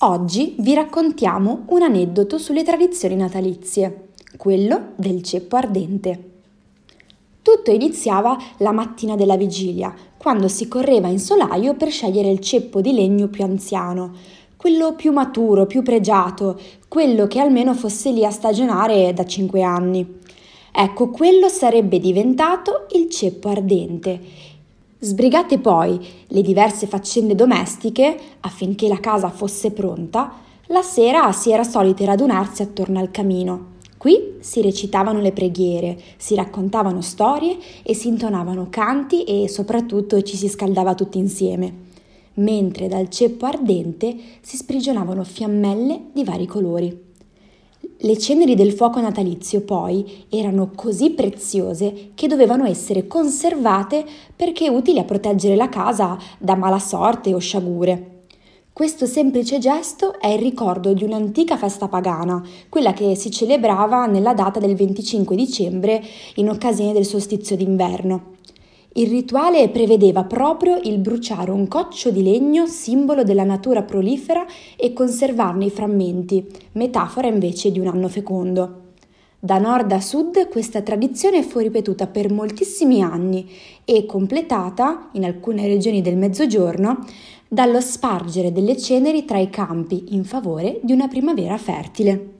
Oggi vi raccontiamo un aneddoto sulle tradizioni natalizie, quello del ceppo ardente. Tutto iniziava la mattina della vigilia, quando si correva in solaio per scegliere il ceppo di legno più anziano, quello più maturo, più pregiato, quello che almeno fosse lì a stagionare da cinque anni. Ecco, quello sarebbe diventato il ceppo ardente Sbrigate poi le diverse faccende domestiche affinché la casa fosse pronta, la sera si era solite radunarsi attorno al camino. Qui si recitavano le preghiere, si raccontavano storie e si intonavano canti e soprattutto ci si scaldava tutti insieme, mentre dal ceppo ardente si sprigionavano fiammelle di vari colori. Le ceneri del fuoco natalizio poi erano così preziose che dovevano essere conservate perché utili a proteggere la casa da mala sorte o sciagure. Questo semplice gesto è il ricordo di un'antica festa pagana, quella che si celebrava nella data del 25 dicembre in occasione del solstizio d'inverno. Il rituale prevedeva proprio il bruciare un coccio di legno, simbolo della natura prolifera, e conservarne i frammenti, metafora invece di un anno fecondo. Da nord a sud questa tradizione fu ripetuta per moltissimi anni e completata, in alcune regioni del Mezzogiorno, dallo spargere delle ceneri tra i campi in favore di una primavera fertile.